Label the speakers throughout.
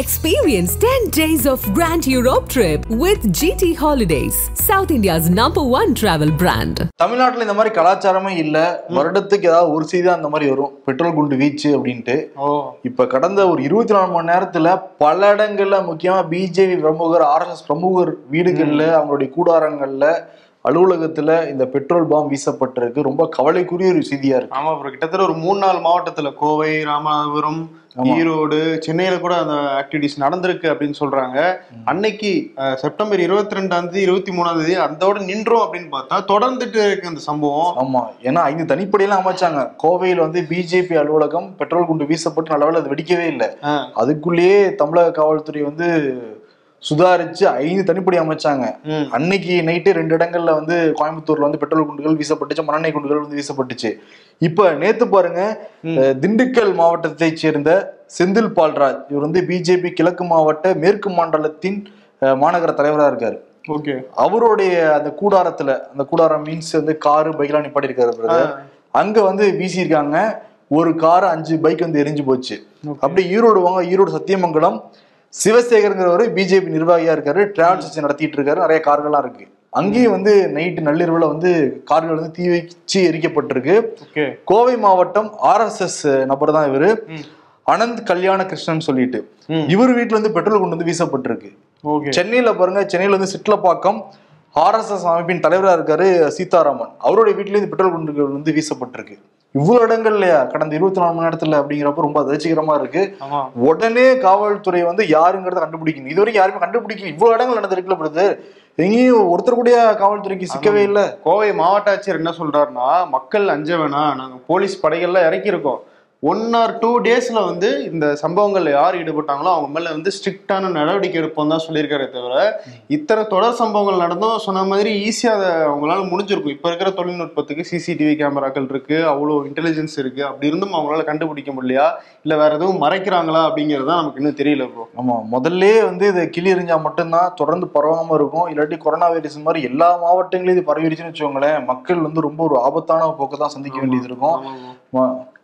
Speaker 1: Experience 10 days of Grand Europe trip with GT Holidays, South India's number one travel brand.
Speaker 2: தமிழ்நாட்டுல இந்த மாதிரி கலாச்சாரமே இல்ல. வருடத்துக்கு ஏதாவது ஒரு செய்தி அந்த மாதிரி வரும். பெட்ரோல் குண்டு வீச்சு அப்படின்ட்டு.
Speaker 3: ஓ.
Speaker 2: இப்ப கடந்த ஒரு இருபத்தி நாலு மணி நேரத்துல பல இடங்கள்ல முக்கியமா பிஜேபி பிரமுகர் ஆர்எஸ்எஸ் பிரமுகர் வீடுகள்ல அவங்களுடைய கூடாரங்கள்ல அலுவலகத்துல இந்த பெட்ரோல் பாம் வீசப்பட்டிருக்கு. ரொம்ப கவலைக்குரிய ஒரு செய்தியா இருக்கு.
Speaker 3: ஆமா ப்ரோ கிட்டத்தட்ட ஒரு மூணு நாலு மாவட்டத்துல கோவை ராமநாதபுரம் ஈரோடு சென்னையில கூட அந்த ஆக்டிவிட்டிஸ் நடந்திருக்கு அப்படின்னு சொல்றாங்க. அன்னைக்கு செப்டம்பர் இருபத்தி ரெண்டாம் தேதி இருபத்தி மூணாம் தேதி அதோட நின்றோம் அப்படின்னு பார்த்தா தொடர்ந்துட்டு இருக்கு அந்த சம்பவம்.
Speaker 2: ஆமா. ஏன்னா ஐந்து தனிப்படையெல்லாம் அமைச்சாங்க. கோவையில் வந்து பிஜேபி அலுவலகம் பெட்ரோல் குண்டு வீசப்பட்டு நல்ல அது வெடிக்கவே இல்லை. அதுக்குள்ளேயே தமிழக காவல்துறை வந்து சுதாரிச்சு ஐந்து தனிப்படை அமைச்சாங்க. அன்னைக்கு நைட்டு ரெண்டு இடங்கள்ல வந்து கோயம்புத்தூர்ல வந்து பெட்ரோல் குண்டுகள் வீசப்பட்டுச்சு மண்ணெண்ணெய் குண்டுகள் வந்து வீசப்பட்டுச்சு. இப்ப நேத்து பாருங்க திண்டுக்கல் மாவட்டத்தை சேர்ந்த செந்தில் பால்ராஜ். இவர் வந்து பிஜேபி கிழக்கு மாவட்ட மேற்கு மண்டலத்தின் மாநகர தலைவரா இருக்காரு.
Speaker 3: ஓகே.
Speaker 2: அவருடைய அந்த கூடாரத்துல அந்த கூடாரம் மீன்ஸ் வந்து காரு பைக்லாம் நிப்பாட்டி இருக்காரு. அங்க வந்து வீசியிருக்காங்க. ஒரு கார் அஞ்சு பைக் வந்து எரிஞ்சு போச்சு. அப்படி ஈரோடு வாங்க ஈரோடு சத்தியமங்கலம் சிவசேகருங்கிறவர் பிஜேபி நிர்வாகியா இருக்காரு. டிராவல்ஸ் நடத்திட்டு இருக்காரு. நிறைய கார்கள்லாம் இருக்கு. அங்கேயும் வந்து நைட்டு நள்ளிரவுல வந்து கார்கள் வந்து தீ வச்சு எரிக்கப்பட்டிருக்கு. கோவை மாவட்டம் ஆர்எஸ்எஸ் நபர் தான் இவரு. அனந்த் கல்யாண கிருஷ்ணன் சொல்லிட்டு இவர் வீட்டுல வந்து பெட்ரோல் கொண்டு வந்து வீசப்பட்டிருக்கு.
Speaker 3: ஓகே
Speaker 2: சென்னையில பாருங்க சென்னையில வந்து சிட்லப்பாக்கம் ஆர்எஸ்எஸ் அமைப்பின் தலைவரா இருக்காரு சீதாராமன். அவருடைய வீட்டுல இருந்து பெட்ரோல் குண்டுகள் வந்து வீசப்பட்டிருக்கு. இவ்வளவு இடங்கள்லயா? கடந்த இருபத்தி நாலு மணி நேரத்துல அப்படிங்கிறப்ப ரொம்ப அதிர்ச்சிகரமா இருக்கு. உடனே காவல்துறை வந்து யாருங்கிறத கண்டுபிடிக்கணும். இது வரைக்கும் யாருமே கண்டுபிடிக்கல. இவ்வளவு இடங்கள் நடந்திருக்குல்ல பிரதர். எங்கேயும் ஒருத்தர் கூட காவல்துறைக்கு சிக்கவே இல்ல.
Speaker 3: கோவை மாவட்ட ஆட்சியர் என்ன சொல்றாருன்னா மக்கள் அஞ்ச வேணாம். நாங்க போலீஸ் படைகள்லாம் இறக்கியிருக்கோம். ஒன் ஆர் டூ டேஸ்ல வந்து இந்த சம்பவங்கள்ல யார் ஈடுபட்டாங்களோ அவங்க மேல வந்து ஸ்ட்ரிக்டான நடவடிக்கை எடுப்போம் தான் சொல்லியிருக்காரே தவிர இத்தனை தொடர் சம்பவங்கள் நடந்தும் சொன்ன மாதிரி ஈஸியா அதை அவங்களால முடிஞ்சிருக்கும். இப்ப இருக்கிற தொழில்நுட்பத்துக்கு சிசிடிவி கேமராக்கள் இருக்கு அவ்வளோ இன்டெலிஜென்ஸ் இருக்கு. அப்படி இருந்தும் அவங்களால கண்டுபிடிக்க முடியலையா? இல்ல வேற எதுவும் மறைக்கிறாங்களா? அப்படிங்கறது தான் நமக்கு இன்னும் தெரியல ப்ரோ
Speaker 2: ஆமா முதல்ல வந்து இது கிளி எறிஞ்சா மட்டும்தான் தொடர்ந்து பரவாம இருக்கும். இல்லாட்டி கொரோனா வைரஸ் மாதிரி எல்லா மாவட்டங்களையும் இது பரவிடுச்சுன்னு வச்சுக்கோங்களேன் மக்கள் வந்து ரொம்ப ஒரு ஆபத்தான போக்கு தான் சந்திக்க வேண்டியது இருக்கும்.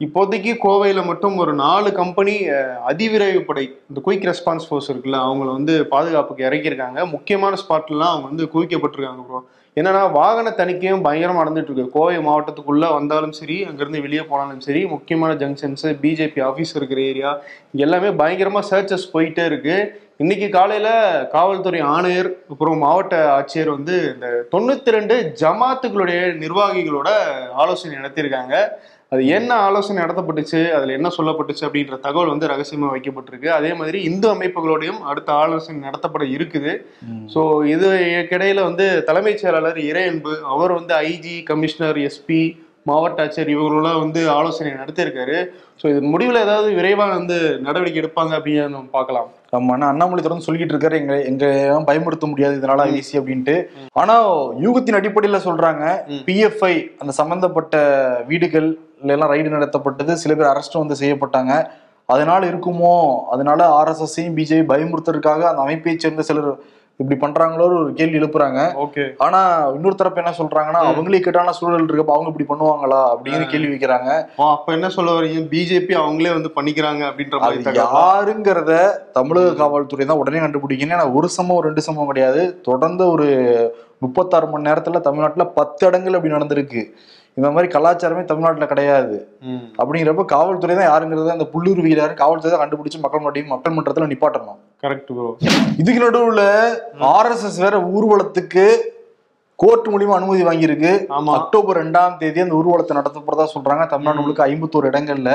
Speaker 3: இப்போதைக்கு கோவையில் மட்டும் ஒரு நாலு கம்பெனி அதிவிரைவு படை இந்த குயிக் ரெஸ்பான்ஸ் ஃபோர்ஸ் இருக்குல்ல அவங்கள வந்து பாதுகாப்புக்கு இறக்கியிருக்காங்க. முக்கியமான ஸ்பாட்லாம் அவங்க வந்து குவிக்கப்பட்டிருக்காங்க ப்ரோ என்னன்னா வாகன தணிக்கையும் பயங்கரமாக நடந்துட்டு இருக்கு கோவை மாவட்டத்துக்குள்ளே வந்தாலும் சரி அங்கேருந்து வெளியே போனாலும் சரி முக்கியமான ஜங்ஷன்ஸு பிஜேபி ஆஃபீஸ் இருக்கிற ஏரியா எல்லாமே பயங்கரமாக சர்ச்சஸ் போயிட்டே இருக்கு. இன்னைக்கு காலையில் காவல்துறை ஆணையர் அப்புறம் மாவட்ட ஆட்சியர் வந்து இந்த தொண்ணூத்தி ரெண்டு ஜமாத்துகளுடைய நிர்வாகிகளோட ஆலோசனை நடத்தியிருக்காங்க. அது என்ன ஆலோசனை நடத்தப்பட்டுச்சு அதுல என்ன சொல்லப்பட்டுச்சு அப்படின்ற தகவல் வந்து ரகசியமா வைக்கப்பட்டிருக்கு. அதே மாதிரி இந்து அமைப்புகளோடையும் அடுத்த ஆலோசனை நடத்தப்பட இருக்குது. ஸோ இது கிடையில வந்து தலைமைச் செயலாளர் இறையன்பு அவர் வந்து ஐஜி கமிஷனர் எஸ்பி மாவட்ட ஆட்சியர் இவங்களோட வந்து ஆலோசனை நடத்தியிருக்காரு. ஸோ இது முடிவில் ஏதாவது விரைவாக வந்து நடவடிக்கை எடுப்பாங்க அப்படின்னு நம்ம பார்க்கலாம்.
Speaker 2: ஆமா ஆனா அண்ணாமலை தொடர்ந்து சொல்லிட்டு இருக்காரு. எங்க எங்க பயமுறுத்த முடியாது. இதனால ஈஸி அப்படின்ட்டு. ஆனா யூகத்தின் அடிப்படையில சொல்றாங்க. பிஎஃப்ஐ அந்த சம்பந்தப்பட்ட வீடுகள் எல்லாம் ரைடு நடத்தப்பட்டது. சில பேர் அரெஸ்டும் வந்து செய்யப்பட்டாங்க. அதனால இருக்குமோ? அதனால ஆர்எஸ்எஸ்ஸையும் பிஜேபி பயமுறுத்துறதுக்காக அந்த அமைப்பை சேர்ந்த சிலர் இப்படி பண்றாங்களோ ஒரு கேள்வி எழுப்புறாங்க.
Speaker 3: ஓகே.
Speaker 2: ஆனா இன்னொரு தரப்பு என்ன சொல்றாங்கன்னா அவங்களே கேட்டான சூழல் இருக்கப்ப அவங்க இப்படி பண்ணுவாங்களா அப்படின்னு கேள்வி வைக்கிறாங்க.
Speaker 3: அப்ப என்ன சொல்ல வரீங்க? பிஜேபி அவங்களே வந்து பண்ணிக்கிறாங்க அப்படின்ற மாதிரி
Speaker 2: யாருங்கிறத தமிழக காவல்துறை தான் உடனே கண்டுபிடிக்கணும். ஏன்னா ஒரு சம்பவம் ரெண்டு சம்பவம் கிடையாது. தொடர்ந்து ஒரு முப்பத்தாறு மணி நேரத்துல தமிழ்நாட்டுல பத்து இடங்கள் அப்படி நடந்திருக்கு. இந்த மாதிரி கலாச்சாரமே தமிழ்நாட்டுல கிடையாது. அப்படிங்கிறப்ப காவல்துறை தான் யாருங்கிறத அந்த புள்ளுருவியில் யாரு காவல்துறை தான் கண்டுபிடிச்சு மக்கள் மட்டியும் மக்கள் மன்றத்துல நிப்பாட்டணும்.
Speaker 3: கரெக்ட் ப்ரோ
Speaker 2: இதுக்கு நடுவுல ஆர்எஸ்எஸ் வேற ஊர்வலத்துக்கு கோர்ட் மூலியமா அனுமதி வாங்கியிருக்கு. அக்டோபர் ரெண்டாம் தேதி அந்த ஊர்வலத்தை நடத்த போறதா சொல்றாங்க. தமிழ்நாடு முழுக்க ஐம்பத்தோரு இடங்கள்ல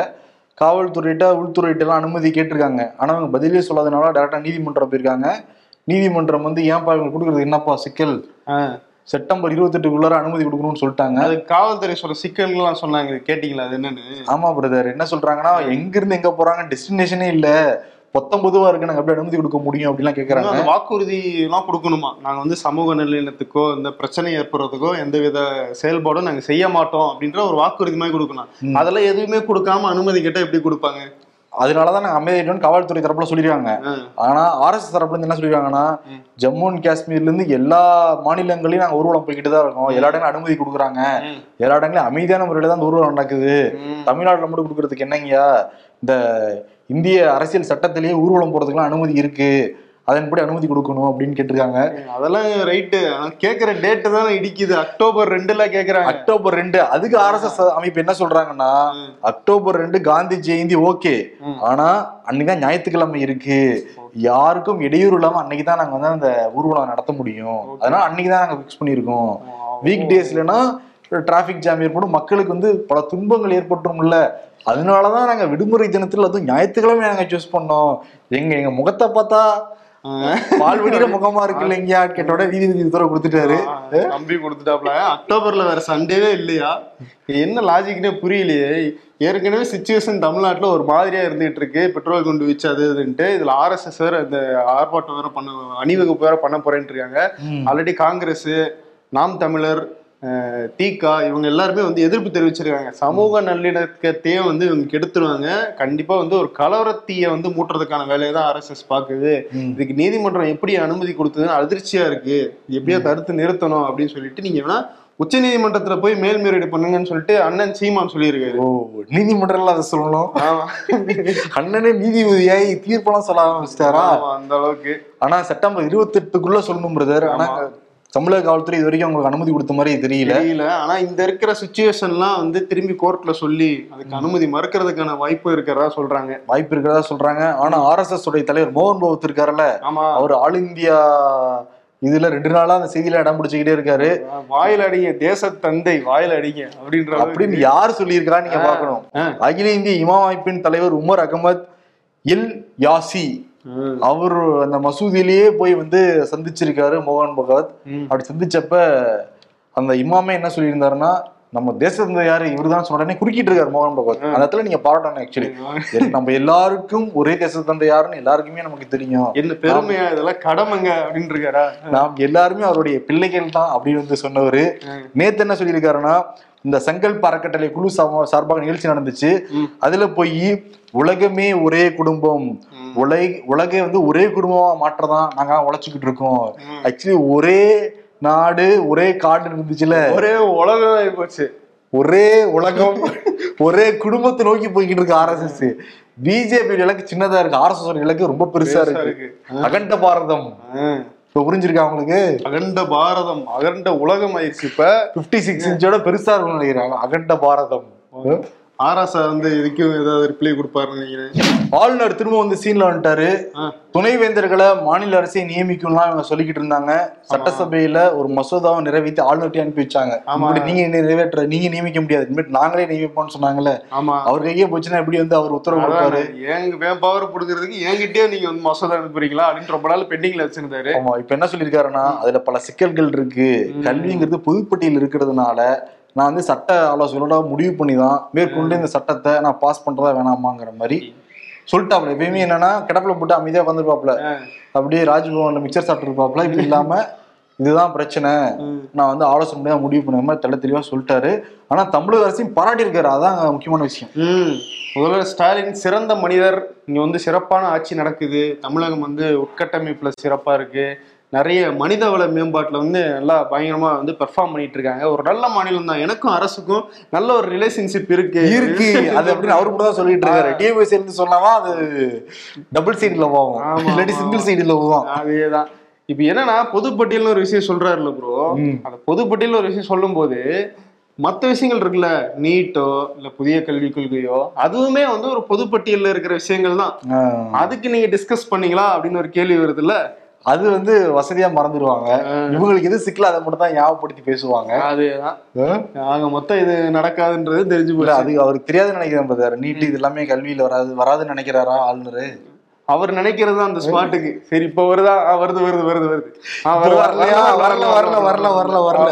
Speaker 2: காவல்துறையிட்ட உள்துறையிட்ட எல்லாம் அனுமதி கேட்டிருக்காங்க. ஆனா அவங்க பதிலே சொல்லாதனால டேரக்டா நீதிமன்றம் போயிருக்காங்க. நீதிமன்றம் வந்து ஏன்பா இவங்க கொடுக்கறது? என்னப்பா சிக்கல். செப்டம்பர் இருபத்தெட்டுக்குள்ளார அனுமதி கொடுக்கணும்னு சொல்லிட்டாங்க.
Speaker 3: அது காவல்துறை சொல்ற சிக்கல்கள்லாம் சொன்னாங்க கேட்டீங்களா? அது என்னன்னு?
Speaker 2: ஆமா பிரதர் என்ன சொல்றாங்கன்னா எங்க இருந்து எங்க போறாங்க டெஸ்டினேஷனே இல்ல. பத்தொன்பதுவா இருக்கு. நாங்க எப்படி அனுமதி கொடுக்க முடியும் அப்படிலாம் கேக்குறாங்க.
Speaker 3: அந்த வாக்குறுதி எல்லாம் கொடுக்கணுமா? நாங்க வந்து சமூக நல்லிணத்துக்கோ இந்த பிரச்சனை ஏற்படுறதுக்கோ எந்தவித செயல்பாடும் நாங்க செய்ய மாட்டோம் அப்படின்ற ஒரு வாக்குறுதி மாதிரி கொடுக்கணும் அதெல்லாம் எதுவுமே கொடுக்காம அனுமதி கேட்டா எப்படி கொடுப்பாங்க?
Speaker 2: அதனாலதான் நாங்க அமைதியாயிட்டோம் காவல்துறை தரப்புல சொல்லிருக்காங்க.
Speaker 3: ஆ.
Speaker 2: ஆனா ஆர்எஸ் தரப்புல இருந்து என்ன சொல்லிருக்காங்கன்னா ஜம்மு அண்ட் காஷ்மீர்ல இருந்து எல்லா மாநிலங்களையும் நாங்க ஊர்வலம் போய்கிட்டு தான் இருக்கோம். எல்லா இடங்களும் அனுமதி கொடுக்குறாங்க. எல்லா இடங்களையும் அமைதியான முறையில தான் இந்த ஊர்வலம் நடக்குது. தமிழ்நாட்டுல மட்டும் கொடுக்கறதுக்கு என்னங்கய்யா? இந்த இந்திய அரசியல் சட்டத்திலேயே ஊர்வலம் போறதுக்குலாம் அனுமதி இருக்கு. அதன்படி அனுமதி கொடுக்கணும் அப்படின்னு கேட்டிருக்காங்க.
Speaker 3: அதெல்லாம் ரைட்டு. ஆனா கேக்குற டேட்டு தானே இடிக்குது. அக்டோபர் ரெண்டுல கேக்குறாங்க.
Speaker 2: அக்டோபர் ரெண்டு அதுக்கு ஆர்எஸ்எஸ் அமைப்பு என்ன சொல்றாங்கன்னா அக்டோபர் ரெண்டு காந்தி ஜெயந்தி ஓகே. ஆனா அன்னைக்குதான் ஞாயிற்றுக்கிழமை இருக்கு. யாருக்கும் இடையூறு இல்லாம அன்னைக்கு தான் நாங்க வந்து அந்த ஊர்வலம் நடத்த முடியும். அதனால அன்னைக்கு தான் நாங்க பிக்ஸ் பண்ணியிருக்கோம். வீக் டேஸ்லனா டிராபிக் ஜாம் ஏற்படும். மக்களுக்கு வந்து பல துன்பங்கள் ஏற்பட்டுரும்ல. அதனாலதான் நாங்க விடுமுறை தினத்துல அதுவும் ஞாயிற்றுக்கிழமை நாங்க சூஸ் பண்ணோம். எங்க எங்க முகத்தை பார்த்தா பால் வெடிக்கிற முகமா இருக்கு இல்லைங்கயா கேட்டோட நீதிபதி உத்தரவு கொடுத்துட்டாரு.
Speaker 3: நம்பி கொடுத்துட்டாப்ல. அக்டோபர்ல வேற சண்டேவே இல்லையா? என்ன லாஜிக்னே புரியலையே. ஏற்கனவே சுச்சுவேஷன் தமிழ்நாட்டுல ஒரு மாதிரியா இருந்துகிட்டு இருக்கு பெட்ரோல் கொண்டு வச்சு அது இதுன்ட்டு. இதுல ஆர்எஸ்எஸ் வேற இந்த ஆர்ப்பாட்டம் வேற பண்ண அணிவகுப்பு வேற பண்ண போறேன்ட்டு இருக்காங்க. ஆல்ரெடி காங்கிரஸ் நாம் தமிழர் தீகா இவங்க எல்லாருமே வந்து எதிர்ப்பு தெரிவிச்சிருக்காங்க. சமூக நல்லிணக்கத்தையே வந்து இவங்க கெடுத்துருவாங்க. கண்டிப்பா வந்து ஒரு கலவரத்தீய வந்து மூட்டுறதுக்கான வேலையை தான் ஆர்எஸ்எஸ் பாக்குது. இதுக்கு நீதிமன்றம் எப்படி அனுமதி கொடுத்ததுன்னு அதிர்ச்சியா இருக்கு. எப்படியா தடுத்து நிறுத்தணும் அப்படின்னு சொல்லிட்டு நீங்க வேணா உச்ச நீதிமன்றத்துல போய் மேல்முறையீடு பண்ணுங்கன்னு சொல்லிட்டு அண்ணன் சீமான் சொல்லியிருக்காரு.
Speaker 2: ஓ நீதிமன்றம்ல அதை சொல்லணும். அண்ணனே நீதிபதியாய் தீர்ப்பெல்லாம் சொல்ல ஆரம்பிச்சிட்டாரா?
Speaker 3: அந்த அளவுக்கு.
Speaker 2: ஆனா செப்டம்பர் இருபத்தி எட்டுக்குள்ள சொல்லணும் பிரதர். ஆனா. தமிழக காவல்துறை இது வரைக்கும் உங்களுக்கு அனுமதி கொடுத்த மாதிரி தெரியல.
Speaker 3: தெரியல. ஆனா இந்த இருக்கிற சுச்சுவேஷன்லாம் வந்து திரும்பி கோர்ட்ல சொல்லி அதுக்கு அனுமதி மறுக்கிறதுக்கான வாய்ப்பு இருக்கிறதா சொல்றாங்க.
Speaker 2: வாய்ப்பு இருக்கிறதா சொல்றாங்க. ஆனா ஆர்எஸ்எஸ் உடைய தலைவர் மோகன் பகவத் இருக்காருல்ல
Speaker 3: ஆமா.
Speaker 2: அவர் ஆல் இந்தியா இதுல ரெண்டு நாளா அந்த செய்தியில இடம் பிடிச்சுக்கிட்டே இருக்காரு.
Speaker 3: வாயில் அடிங்க தேச தந்தை வாயில் அடிங்க அப்படின்ற
Speaker 2: அப்படின்னு யார் சொல்லியிருக்கா நீங்க பாக்கணும். அகில இந்திய இமாம் அமைப்பின் தலைவர் உமர் அகமத் எல் யாசி அவர் அந்த மசூதியிலேயே போய் வந்து சந்திச்சிருக்காரு மோகன் பகவத். அப்படி சந்திச்சப்ப அந்த இமாமே என்ன சொல்லியிருந்தாருன்னா நம்ம தேசத்துல யாரு இவர்தான் சொன்ன உடனே குறுக்கிட்டு இருக்காரு மோகன் பகவத் அந்த இடத்துல நீங்க பாராட்டணும் ஆக்சுவலி நம்ம எல்லாருக்கும் ஒரே தேச தந்தை யாருன்னு எல்லாருக்குமே நமக்கு தெரியும்.
Speaker 3: என்ன பெருமையா இதெல்லாம் கடமைங்க அப்படின்னு இருக்காரா
Speaker 2: நாம் எல்லாருமே அவருடைய பிள்ளைகள் தான் அப்படின்னு வந்து சொன்னவரு. நேத்து என்ன சொல்லியிருக்காருன்னா இந்த சங்கல்ப அறக்கட்டளை குழு சார்பா- சார்பாக நிகழ்ச்சி நடந்துச்சு. அதுல போய் உலகமே ஒரே குடும்பம். உலக உலகை வந்து ஒரே குடும்பமா மாற்றதான் நாங்க உழைச்சிக்கிட்டு இருக்கோம். ஆக்சுவலி ஒரே நாடு ஒரே காடு இருந்துச்சுல
Speaker 3: ஒரே உலகம் ஆகி போச்சு.
Speaker 2: ஒரே உலகம் ஒரே குடும்பத்தை நோக்கி போய்கிட்டு இருக்கு ஆர்எஸ்எஸ் பிஜேபி இலக்கு சின்னதா இருக்கு. ஆர்எஸ்எஸ் இலக்கு ரொம்ப பெருசா இருக்கு. அகண்ட பாரதம். இப்ப புரிஞ்சிருக்கா உங்களுக்கு?
Speaker 3: அகண்ட பாரதம் அகண்ட உலகம் ஆயிடுச்சு இப்ப.
Speaker 2: பிப்டி சிக்ஸ் இன்ச்சோட பெருசா இருக்கும்னு நினைக்கிறாங்க அகண்ட பாரதம்.
Speaker 3: ஆராசா வந்து இதுக்கும் ஏதாவது ரிப்ளை கொடுப்பாருன்னு
Speaker 2: ஆளுநர் திரும்ப வந்து சீன்ல வந்துட்டாரு. துணைவேந்தர்களை மாநில அரசை நியமிக்கும்லாம் இவங்க சொல்லிக்கிட்டு இருந்தாங்க. சட்டசபையில ஒரு மசோதாவை நிறைவேற்றி ஆளுநர்கிட்ட அனுப்பி வச்சாங்க. நீங்க நிறைவேற்ற நீங்க நியமிக்க முடியாது. இனிமேட்டு நாங்களே நியமிப்போம்னு சொன்னாங்கல்ல.
Speaker 3: ஆமா.
Speaker 2: அவர் கையே போச்சுன்னா எப்படி வந்து அவர் உத்தரவு கொடுப்பாரு?
Speaker 3: எங்க வே பவர் கொடுக்கறதுக்கு என்கிட்டயே நீங்க வந்து மசோதா அனுப்புறீங்களா அப்படின்னு ரொம்ப நாள் பெண்டிங்ல வச்சிருந்தாரு.
Speaker 2: ஆமா. இப்ப என்ன சொல்லியிருக்காருன்னா அதுல பல சிக்கல்கள் இருக்கு. கல்விங்கிறது பொதுப்பட்டியல் இருக்கிறதுனால நான் வந்து சட்ட ஆலோசனையோட முடிவு பண்ணி தான் மேற்கொண்டு இந்த சட்டத்தை நான் பாஸ் பண்றதா வேணாமாங்கிற மாதிரி சொல்லிட்டாப்ல எப்பயுமே என்னன்னா கிடப்புல போட்டு அமைதியா உட்காந்துருப்பாப்ல அப்படியே ராஜ்பவன்ல மிக்சர் சாப்பிட்டு இருப்பாப்ல இப்படி இல்லாம இதுதான் பிரச்சனை. நான் வந்து ஆலோசனை தான் முடிவு பண்ண மாதிரி தெள்ள தெளிவா சொல்லிட்டாரு. ஆனா தமிழக அரசையும் பாராட்டியிருக்காரு அதான் அங்க முக்கியமான விஷயம்.
Speaker 3: ம். முதல்வர் ஸ்டாலின் சிறந்த மனிதர். இங்க வந்து சிறப்பான ஆட்சி நடக்குது. தமிழகம் வந்து உட்கட்டமைப்புல சிறப்பா இருக்கு. நிறைய மனிதவள மேம்பாட்டுல வந்து நல்லா பயங்கரமா வந்து பெர்ஃபார்ம் பண்ணிட்டு இருக்காங்க ஒரு நல்ல மாநிலம் தான். எனக்கும் அரசுக்கும் நல்ல ஒரு ரிலேஷன்ஷிப் இருக்கு.
Speaker 2: இருக்கு. அது அப்படின்னு அவரு கூட தான் சொல்லிட்டு இருக்காரு. டிஎம்எஸ் இருந்து சொன்னாவா அது டபுள் சைடுல
Speaker 3: ஆமா,
Speaker 2: இல்லாட்டி. சிங்கிள் சைடுல போகும்
Speaker 3: அதேதான். இப்ப என்னன்னா பொதுப்பட்டியல்னு ஒரு விஷயம் சொல்றாருல ப்ரோ. அந்த பொதுப்பட்டியல் ஒரு விஷயம் சொல்லும்போது மத்த விஷயங்கள் இருக்குல்ல நீட்டோ இல்ல புதிய கல்விக் கொள்கையோ அதுவுமே வந்து ஒரு பொதுப்பட்டியல்ல இருக்கிற விஷயங்கள் தான். அதுக்கு நீங்க டிஸ்கஸ் பண்ணீங்களா? அப்படின்னு ஒரு கேள்வி வருதுல்ல.
Speaker 2: அது வந்து வசதியா மறந்துடுவாங்க. இவங்களுக்கு எது சிக்கல அதை மட்டும் தான் ஞாபகப்படுத்தி பேசுவாங்க.
Speaker 3: அதேதான். ஆக மொத்தம் இது நடக்காதுன்றது தெரிஞ்சு போச்சு.
Speaker 2: அது அவருக்கு தெரியாதுன்னு நினைக்கிறேன் பிரதர் நீட் இது எல்லாமே கல்வியில வராது வராதுன்னு நினைக்கிறாரா ஆளுநரு?
Speaker 3: அவர் நினைக்கிறது அந்த ஸ்பாட்டுக்கு. சரி இப்ப வருதா? வருது வருது வருது வருது?
Speaker 2: வரல, வரல, வரல, வரல, வரல.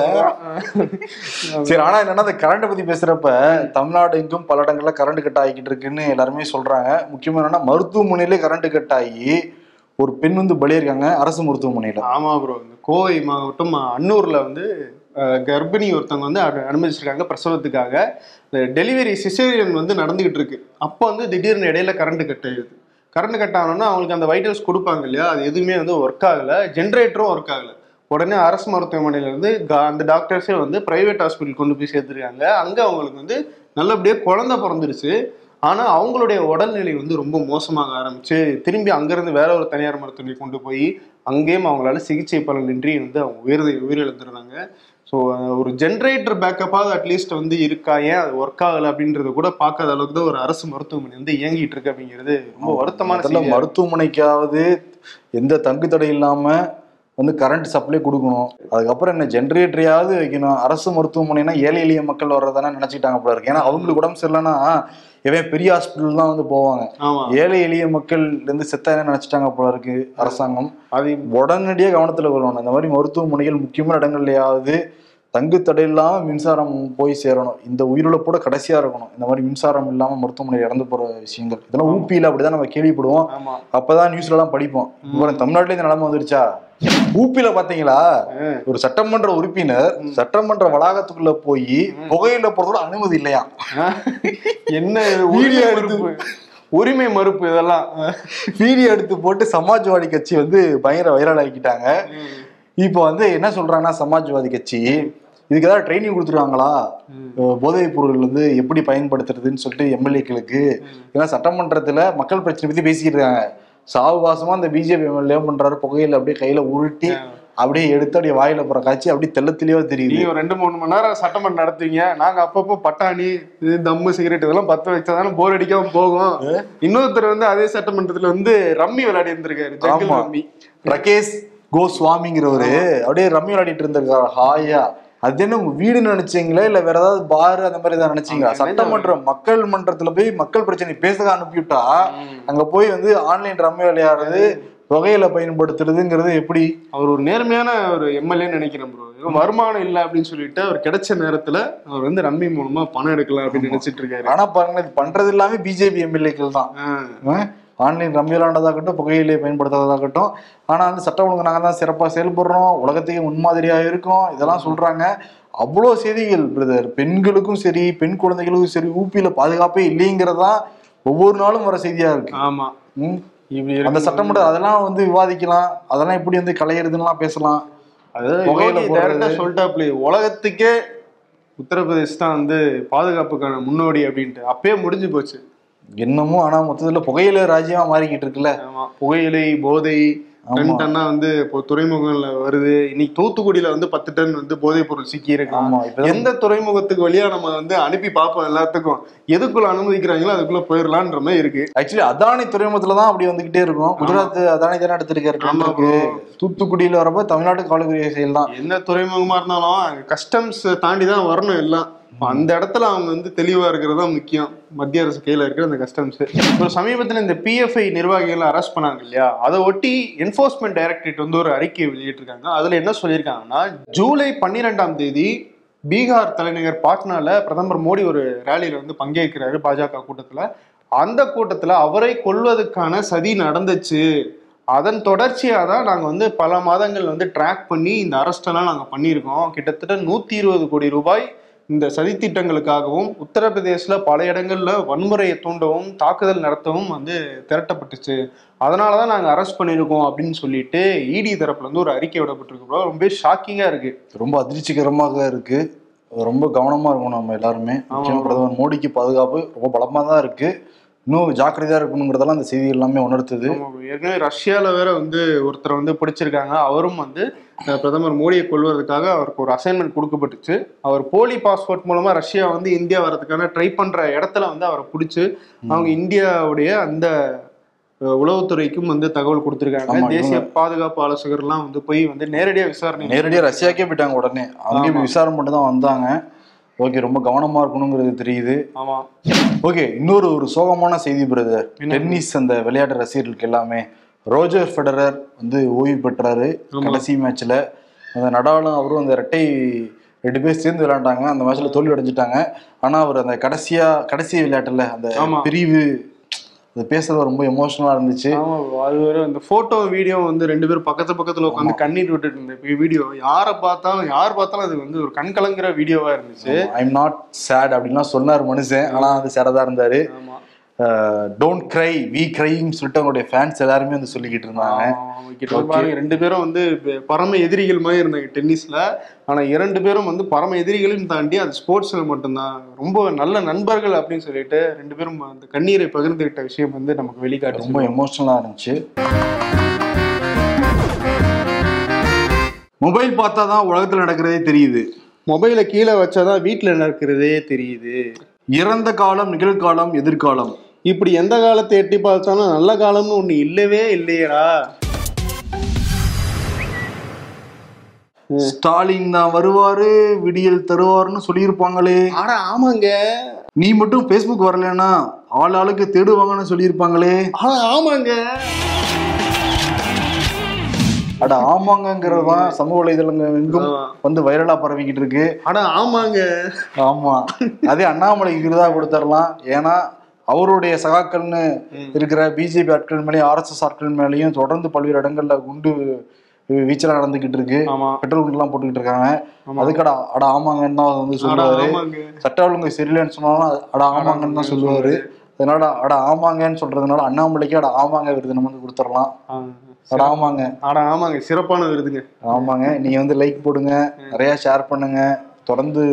Speaker 2: சரி ஆனா என்னன்னா இந்த கரண்ட் பத்தி பேசுறப்ப தமிழ்நாடு எங்கும் பல இடங்கள்ல கரண்ட் கட் ஆகிக்கிட்டு இருக்குன்னு எல்லாருமே சொல்றாங்க. முக்கியமா என்னன்னா மருத்துவமனையிலே கரண்ட் கட் ஆகி ஒரு பெண் வந்து பலியிருக்காங்க அரசு மருத்துவமனையில.
Speaker 3: ஆமா ப்ரோ இந்த கோவை மாவட்டம் அன்னூர்ல வந்து கர்ப்பிணி ஒருத்தவங்க வந்து அனு- அனுமதிச்சிருக்காங்க பிரசவத்துக்காக. இந்த டெலிவரி சிசேரியன் வந்து நடந்துகிட்டு இருக்கு. அப்போ வந்து திடீர்னு இடையில கரண்ட் கட் ஆயிடுது. கரண்ட் கட் ஆனோன்னா அவங்களுக்கு அந்த வைட்டல்ஸ் கொடுப்பாங்க இல்லையா? அது எதுவுமே வந்து ஒர்க் ஆகல. ஜென்ரேட்டரும் ஒர்க் ஆகல. உடனே அரசு மருத்துவமனையிலேருந்து அந்த டாக்டர்ஸே வந்து பிரைவேட் ஹாஸ்பிட்டல் கொண்டு போய் சேர்த்துருக்காங்க. அங்கே அவங்களுக்கு வந்து நல்லபடியாக குழந்த பிறந்துருச்சு. ஆனா அவங்களுடைய உடல்நிலை வந்து ரொம்ப மோசமாக ஆரம்பிச்சு திரும்பி அங்கிருந்து வேற ஒரு தனியார் மருத்துவமனை கொண்டு போய் அங்கேயும் அவங்களால சிகிச்சை பலனின்றி வந்து அவங்க உயிர் உயிரிழந்துடுறாங்க ஸோ ஒரு ஜென்ரேட்டர் பேக்கப்பாவது அட்லீஸ்ட் வந்து இருக்கா ஏன் அது ஒர்க் ஆகல அப்படின்றத கூட பார்க்காத அளவுக்கு தான் ஒரு அரசு மருத்துவமனை வந்து இயங்கிட்டு இருக்கு அப்படிங்கிறது ரொம்ப வருத்தமான.
Speaker 2: மருத்துவமனைக்காவது எந்த தங்கு தடை இல்லாம வந்து கரண்ட் சப்ளை கொடுக்கணும். அதுக்கப்புறம் என்ன ஜென்ரேட்டரையாவது வைக்கணும். அரசு மருத்துவமனைனா ஏழை எளிய மக்கள் வர்றதானே நினைச்சிட்டாங்க போல இருக்கு. ஏன்னா அவங்களுக்கு உடம்பு சரியில்லைன்னா இவன் பெரிய ஹாஸ்பிட்டல் தான் வந்து போவாங்க. ஏழை எளிய மக்கள் இருந்து செத்தா என்ன நினைச்சிட்டாங்க போல இருக்கு அரசாங்கம்.
Speaker 3: அது
Speaker 2: உடனடியாக கவனத்துல கொள்ளணும். இந்த மாதிரி மருத்துவமனைகள் முக்கியமான இடங்கள்லயாவது தங்கு தடை இல்லாம மின்சாரம் போய் சேரணும். இந்த உயிரிழப்போட கடைசியா இருக்கணும். இந்த மாதிரி மின்சாரம் இல்லாம மருத்துவமனை இறந்து போற விஷயங்கள். இதெல்லாம் ஊப்பியில அப்படிதான் நம்ம கேள்விப்படுவோம். அப்பதான் நியூஸ்ல எல்லாம் படிப்போம். இப்போ தமிழ்நாட்டுல இந்த நிலைமை வந்துருச்சா? ஊப்பில பாத்தீங்களா? ஒரு சட்டமன்ற உறுப்பினர் சட்டமன்ற வளாகத்துக்குள்ள போய் புகையில போறதோட அனுமதி இல்லையா?
Speaker 3: என்ன உரிமை மறுப்பு. உரிமை மறுப்பு இதெல்லாம்.
Speaker 2: வீடியோ எடுத்து போட்டு சமாஜ்வாடி கட்சி வந்து பயங்கர வைரல் ஆக்கிட்டாங்க இப்போ வந்து என்ன சொல்றாங்கன்னா சமாஜ்வாதி கட்சி இதுக்கு ஏதாவது ட்ரைனிங் கொடுத்துருவாங்களா போதைப் பொருள் வந்து எப்படி பயன்படுத்துறதுன்னு சொல்லிட்டு எம்எல்ஏக்களுக்கு. ஏன்னா சட்டமன்றத்துல மக்கள் பிரச்சனை பத்தி பேசிக்கிட்டு இருக்காங்க சாவுவாசமா அந்த பிஜேபி எம்எல்ஏ பண்றாரு புகையில அப்படியே கையில உருட்டி அப்படியே எடுத்து அப்படியே வாயில போற காட்சி அப்படியே தெளிவா தெரியுது.
Speaker 3: நீங்க ரெண்டு மூணு மணி நேரம் சட்டமன்றம் நடத்துவீங்க. நாங்க அப்பப்போ பட்டாணி இது தம்மு சிகரெட் இதெல்லாம் பத்த வச்சாதானே போர் அடிக்காம போகும். இன்னொருத்தர் வந்து அதே சட்டமன்றத்துல வந்து ரம்மி விளையாடி இருந்திருக்காரு. ரம்மி.
Speaker 2: ரகேஷ் கோஸ்வாமிங்கிறவரு அப்படியே ரம்மி விளையாடிட்டு இருந்திருக்காரு ஹாயா. அது என்ன உங்க வீடு நினைச்சீங்களா? இல்ல வேற ஏதாவது பார் அந்த மாதிரி ஏதாவது நினைச்சீங்களா?
Speaker 3: அங்க என்ன?
Speaker 2: சட்டமன்ற மக்கள் மன்றத்துல போய் மக்கள் பிரச்சனை பேச அனுப்பிவிட்டா அங்க போய் வந்து ஆன்லைன் ரம்மி விளையாடுறது புகையில பயன்படுத்துறதுங்கிறது எப்படி?
Speaker 3: அவர் ஒரு நேர்மையான ஒரு எம்எல்ஏன்னு நினைக்கிறேன் ப்ரோ வருமானம் இல்ல அப்படின்னு சொல்லிட்டு அவர் கிடைச்ச நேரத்துல அவர் வந்து ரம்மி மூலமா பணம் எடுக்கலாம் அப்படின்னு நினைச்சிட்டு இருக்காரு.
Speaker 2: ஆனா பாருங்க இது பண்றது எல்லாமே பிஜேபி எம்எல்ஏக்கள் தான். ஆன்லைன் ரம்மி விளையாண்டதாகட்டும் புகையிலை பயன்படுத்தாததாகட்டும். ஆனா வந்து சட்ட ஒழுங்கு நாங்க தான் சிறப்பா செயல்படுறோம். உலகத்துக்கு முன்மாதிரியா இருக்கோம். இதெல்லாம் சொல்றாங்க. அவ்வளோ செய்திகள் பிரதர் பெண்களுக்கும் சரி பெண் குழந்தைகளுக்கும் சரி ஊப்பியில பாதுகாப்பே இல்லைங்கிறதா ஒவ்வொரு நாளும் வர செய்தியா இருக்கு.
Speaker 3: ஆமா.
Speaker 2: ம்.
Speaker 3: இப்படி
Speaker 2: அந்த. சட்டமன்ற அதெல்லாம் வந்து விவாதிக்கலாம். அதெல்லாம் எப்படி வந்து களையிறதுலாம் பேசலாம்.
Speaker 3: டைரக்டா சொல்லிட்டாப்ல உலகத்துக்கே உத்தரப்பிரதேஷ் தான் வந்து பாதுகாப்புக்கான முன்னோடி அப்படின்ட்டு. அப்பயே முடிஞ்சு போச்சு.
Speaker 2: என்னமோ ஆனா மொத்தத்துல புகையில ராஜ்யமா மாறிக்கிட்டு இருக்குல்ல?
Speaker 3: புகையிலை போதை. டன் டன்னா வந்து இப்போ துறைமுகங்கள்ல வருது. இன்னைக்கு தூத்துக்குடியில வந்து பத்து டன் வந்து போதைப் பொருள் சிக்கி
Speaker 2: இப்ப
Speaker 3: எந்த துறைமுகத்துக்கு வழியா நம்ம வந்து அனுப்பி பார்ப்போம் எல்லாத்துக்கும்? எதுக்குள்ள அனுமதிக்கிறாங்களோ அதுக்குள்ள போயிடலான்ற மாதிரி இருக்கு.
Speaker 2: ஆக்சுவலி அதானி துறைமுகத்துல தான் அப்படி வந்துகிட்டே இருக்கும். குஜராத் அதானி தானே எடுத்திருக்காரு. தூத்துக்குடியில வரப்ப தமிழ்நாட்டு காவல்துறை செயல் தான்.
Speaker 3: எந்த துறைமுகமா இருந்தாலும் கஸ்டம்ஸ் தாண்டி தான் வரணும் எல்லாம். அந்த இடத்துல அவங்க வந்து தெளிவா இருக்கிறது தான் முக்கியம். மத்திய அரசு கையில இருக்கிற அந்த கஸ்டம்ஸ் ஒரு சமீபத்தில் இந்த பிஎஃப்ஐ நிர்வாகிகள் அரெஸ்ட் பண்ணாங்க இல்லையா? அதை ஒட்டி என்போர்ஸ்மெண்ட் டைரக்டரேட் வந்து ஒரு அறிக்கையை வெளியிட்டிருக்காங்க. அதுல என்ன சொல்லியிருக்காங்கன்னா ஜூலை பன்னிரெண்டாம் தேதி பீகார் தலைநகர் பாட்னால பிரதமர் மோடி ஒரு ரேலியில வந்து பங்கேற்கிறாரு பாஜக கூட்டத்துல. அந்த கூட்டத்துல அவரை கொல்வதற்கான சதி நடந்துச்சு. அதன் தொடர்ச்சியாக தான் நாங்கள் வந்து பல மாதங்கள் வந்து ட்ராக் பண்ணி இந்த அரெஸ்ட் நாங்கள் பண்ணியிருக்கோம். கிட்டத்தட்ட நூற்றி இருபது கோடி ரூபாய் இந்த சதித்திட்டங்களுக்காகவும் உத்தரப்பிரதேசில் பல இடங்கள்ல வன்முறையை தூண்டவும் தாக்குதல் நடத்தவும் வந்து திரட்டப்பட்டுச்சு. அதனால தான் நாங்கள் அரெஸ்ட் பண்ணியிருக்கோம் அப்படின்னு சொல்லிட்டு இடி தரப்புல இருந்து ஒரு அறிக்கை விடப்பட்டிருக்கு. ரொம்ப ஷாக்கிங்காக இருக்கு.
Speaker 2: ரொம்ப அதிர்ச்சிகரமாக இருக்கு. ரொம்ப கவனமா இருக்கணும் நம்ம எல்லாருமே. பிரதமர் மோடிக்கு பாதுகாப்பு ரொம்ப பலமா தான் இருக்கு. இன்னும் ஜாக்கிரதையா இருக்கணுங்கிறதெல்லாம் அந்த செய்தி எல்லாமே உணர்த்துது.
Speaker 3: ஏற்கனவே ரஷ்யால வேற வந்து ஒருத்தர் வந்து பிடிச்சிருக்காங்க. அவரும் வந்து பிரதமர் மோடியை கொல்வதற்காக அவருக்கு ஒரு அசைன்மெண்ட் கொடுக்கப்பட்டுச்சு. அவர் போலி பாஸ்போர்ட் மூலமா ரஷ்யா வந்து இந்தியா வரதுக்கான ட்ரை பண்ற இடத்துல வந்து அவரை பிடிச்சு அவங்க இந்தியாவுடைய அந்த உளவுத்துறைக்கும் வந்து தகவல் கொடுத்திருக்காங்க. தேசிய பாதுகாப்பு ஆலோசகர்லாம் வந்து போய் வந்து நேரடியா விசாரணை
Speaker 2: நேரடியா ரஷ்யாக்கே போயிட்டாங்க உடனே.
Speaker 3: ஆமா.
Speaker 2: விசாரணை பண்ணிட்டு தான் வந்தாங்க. ஓகே ரொம்ப கவனமா இருக்கணுங்கிறது தெரியுது.
Speaker 3: ஆமா.
Speaker 2: ஓகே இன்னொரு ஒரு சோகமான செய்தி பிரதர்? டென்னிஸ் அந்த விளையாட்டு ரசிகர்களுக்கு எல்லாமே. ரோஜர் ஃபெடரர் வந்து ஓய்வு பெற்றாரு. கடைசி மேட்ச்ல அந்த நடாலும் அவரும் அந்த ரெட்டை ரெண்டு பேர் சேர்ந்து விளையாண்டாங்க. அந்த மேட்ச்ல தோல்வி அடைஞ்சிட்டாங்க. ஆனா அவர் அந்த கடைசியா கடைசி விளையாட்டுல அந்த. பிரிவு அது பேசுறது ரொம்ப எமோஷனலா இருந்துச்சு.
Speaker 3: அது ஒரு அந்த போட்டோ வீடியோ வந்து ரெண்டு பேரும் பக்கத்து பக்கத்துல உட்காந்து கண்ணீர் விட்டுட்டு இருந்த வீடியோ யாரை பார்த்தாலும் யார் பார்த்தாலும் அது வந்து ஒரு கண் கலங்குற வீடியோவா இருந்துச்சு.
Speaker 2: ஐம் நாட் சேட் அப்படின்லாம் சொன்னார் மனுஷன். ஆனா அது சேடா தான் இருந்தாரு.
Speaker 3: ஆமா.
Speaker 2: டோன்ட் கிரை வி கிரைன்னு சொல்லிட்டு அவங்களுடைய ஃபேன்ஸ் எல்லாருமே வந்து சொல்லிக்கிட்டு இருந்தாங்க.
Speaker 3: ரெண்டு பேரும் வந்து பரம எதிரிகள் மாதிரி இருந்தாங்க டென்னிஸ்ல. ஆனா இரண்டு பேரும் வந்து பரம எதிரிகளையும் தாண்டி அது ஸ்போர்ட்ஸ்ல மட்டும்தான். ரொம்ப நல்ல நண்பர்கள் அப்படின்னு சொல்லிட்டு ரெண்டு பேரும் அந்த கண்ணீரை பகிர்ந்துகிட்ட விஷயம் வந்து நமக்கு வெளிக்காட்டு
Speaker 2: ரொம்ப எமோஷனலா இருந்துச்சு. மொபைல் பார்த்தா தான் உலகத்துல நடக்கிறதே தெரியுது.
Speaker 3: மொபைலை கீழே வச்சாதான் வீட்டுல நடக்கிறதே தெரியுது.
Speaker 2: இறந்த காலம் நிகழ்காலம் எதிர்காலம்.
Speaker 3: இப்படி எந்த காலத்தை எட்டி பார்த்தாலும் நல்ல காலம்னு ஒண்ணு இல்லவே இல்லையடா.
Speaker 2: ஸ்டாலின் தான் வருவாரு விடியல் தருவாருன்னு சொல்லியிருப்பாங்களே.
Speaker 3: ஆனா ஆமாங்க.
Speaker 2: நீ மட்டும் ஃபேஸ்புக் வரலன்னா ஆள் ஆளுக்கு தேடுவாங்கன்னு சொல்லியிருப்பாங்களே.
Speaker 3: ஆனா ஆமாங்க.
Speaker 2: அட ஆமாங்கிறது தான் சமூக வலைதளங்கள் எங்கும் வந்து வைரலா பரவிக்கிட்டு இருக்கு.
Speaker 3: ஆனா ஆமாங்க.
Speaker 2: ஆமா. அதே அண்ணாமலைக்கு விருதா கொடுத்துடலாம். ஏன்னா அவருடைய சகாக்கள்னு இருக்கிற பிஜேபி ஆட்கள் மேலேயும் ஆர்எஸ்எஸ் ஆட்கள் மேலேயும் தொடர்ந்து பல்வேறு இடங்கள்ல குண்டு வீச்சலா நடந்துகிட்டு இருக்கு. பெட்ரோல் குண்டுலாம் போட்டுக்கிட்டு இருக்காங்க. அதுக்கு அட ஆமாங்கன்னு தான் வந்து சொல்லுவாரு. சட்ட ஒழுங்கு சரியில்லைன்னு சொன்னாலும் அட ஆமாங்கன்னு தான் சொல்லுவாரு. அதனால அட ஆமாங்கன்னு சொல்றதுனால அண்ணாமலைக்கு அட ஆமாங்க விருது நம்ம வந்து கொடுத்துடலாம். ஆமாங்க
Speaker 3: ஆனா ஆமாங்க சிறப்பான விருதுங்க
Speaker 2: ஆமாங்க நீங்க வந்து லைக் போடுங்க நிறைய ஷேர் பண்ணுங்க தொடர்ந்து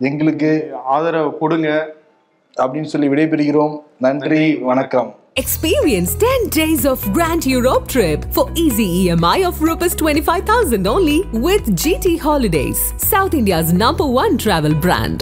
Speaker 2: எங்களுக்கு
Speaker 3: ஆதரவு கொடுங்க
Speaker 2: அப்படின்னு சொல்லி விடைபெறுகிறோம் நன்றி வணக்கம்
Speaker 1: Experience 10 days of Grand Europe trip for easy EMI of Rs 25,000 only with GT Holidays, South India's number one travel brand.